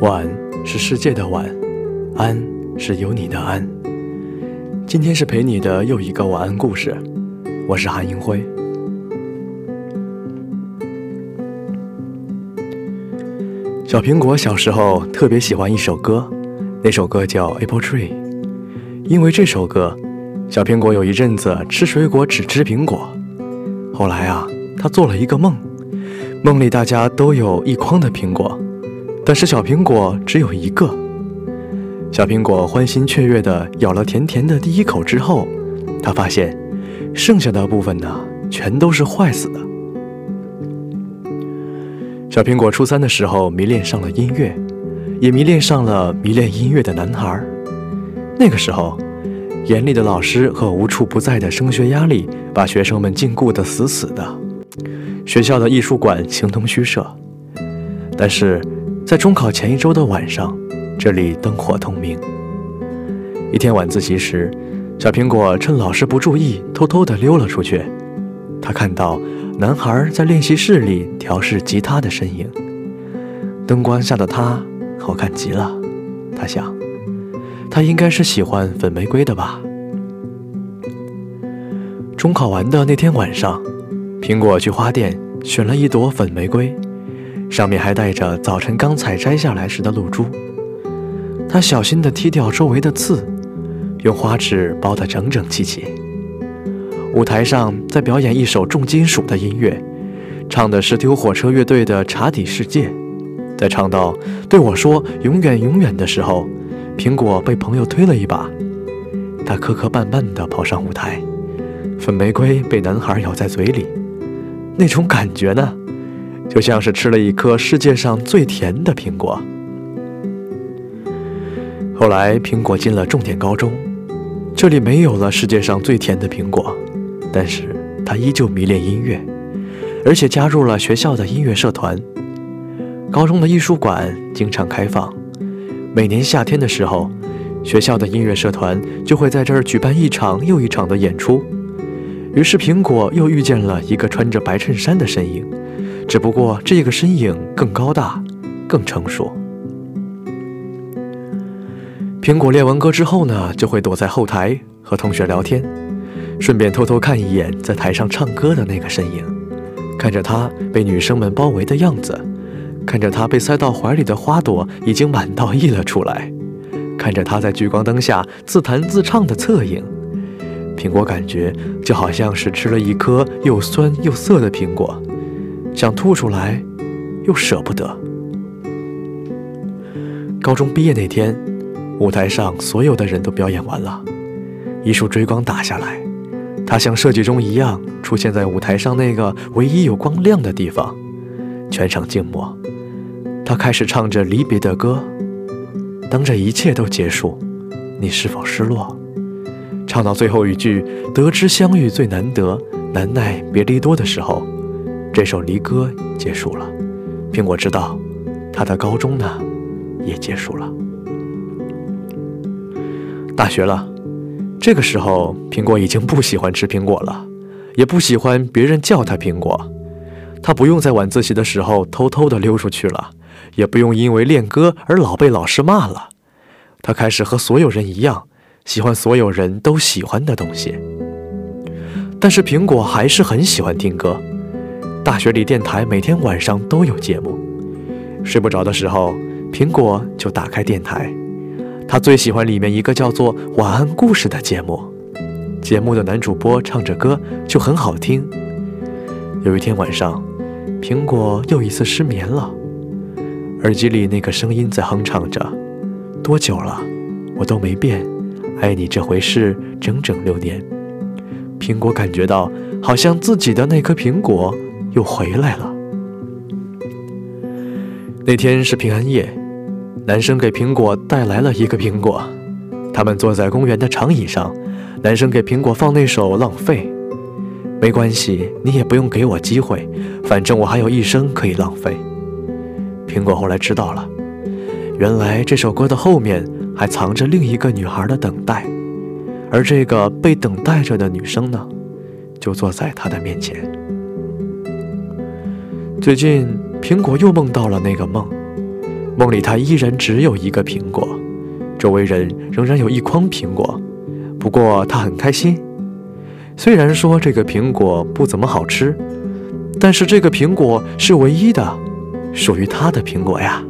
晚是世界的晚，安是有你的安。今天是陪你的又一个晚安故事，我是韩英辉。小苹果小时候特别喜欢一首歌，那首歌叫《Apple Tree》。因为这首歌，小苹果有一阵子吃水果只吃苹果。后来啊，他做了一个梦，梦里大家都有一筐的苹果，但是小苹果只有一个。小苹果欢欣雀跃地咬了甜甜的第一口之后，他发现剩下的部分呢，全都是坏死的。小苹果初三的时候迷恋上了音乐，也迷恋上了迷恋音乐的男孩。那个时候，严厉的老师和无处不在的升学压力把学生们禁锢得死死的，学校的艺术馆形同虚设。但是在中考前一周的晚上，这里灯火通明。一天晚自习时，小苹果趁老师不注意，偷偷地溜了出去。他看到。男孩在练习室里调试吉他的身影，灯光下的他好看极了。他想，他应该是喜欢粉玫瑰的吧。中考完的那天晚上，苹果去花店选了一朵粉玫瑰，上面还带着早晨刚采摘下来时的露珠。他小心地剔掉周围的刺，用花纸包得整整齐齐。舞台上在表演一首重金属的音乐，唱的是丢火车乐队的《茶底世界》。在唱到“对我说永远永远”的时候，苹果被朋友推了一把，他磕磕绊绊地跑上舞台，粉玫瑰被男孩咬在嘴里，那种感觉呢，就像是吃了一颗世界上最甜的苹果。后来，苹果进了重点高中，这里没有了世界上最甜的苹果。但是他依旧迷恋音乐，而且加入了学校的音乐社团。高中的艺术馆经常开放，每年夏天的时候，学校的音乐社团就会在这儿举办一场又一场的演出。于是苹果又遇见了一个穿着白衬衫的身影，只不过这个身影更高大，更成熟。苹果练完歌之后呢，就会躲在后台和同学聊天。顺便偷偷看一眼在台上唱歌的那个身影，看着他被女生们包围的样子，看着他被塞到怀里的花朵已经满到溢了出来，看着他在聚光灯下自弹自唱的侧影，苹果感觉就好像是吃了一颗又酸又涩的苹果，想吐出来，又舍不得。高中毕业那天，舞台上所有的人都表演完了，一束追光打下来。他像设计中一样出现在舞台上那个唯一有光亮的地方，全场静默。他开始唱着离别的歌。当这一切都结束，你是否失落？唱到最后一句“得知相遇最难得，难耐别离多”的时候，这首离歌结束了。苹果知道，他的高中呢，也结束了。大学了。这个时候，苹果已经不喜欢吃苹果了，也不喜欢别人叫他苹果。他不用在晚自习的时候偷偷的溜出去了，也不用因为练歌而老被老师骂了。他开始和所有人一样，喜欢所有人都喜欢的东西。但是苹果还是很喜欢听歌。大学里电台每天晚上都有节目，睡不着的时候，苹果就打开电台。他最喜欢里面一个叫做《晚安故事》的节目，节目的男主播唱着歌就很好听。有一天晚上，苹果又一次失眠了，耳机里那个声音在哼唱着：“多久了，我都没变，爱你这回事整整六年。”苹果感觉到好像自己的那颗苹果又回来了。那天是平安夜。男生给苹果带来了一个苹果，他们坐在公园的长椅上。男生给苹果放那首《浪费》，没关系，你也不用给我机会，反正我还有一生可以浪费。苹果后来知道了，原来这首歌的后面还藏着另一个女孩的等待，而这个被等待着的女生呢，就坐在他的面前。最近苹果又梦到了那个梦。梦里他依然只有一个苹果周围人仍然有一筐苹果。不过他很开心。虽然说这个苹果不怎么好吃但是这个苹果是唯一的属于他的苹果呀。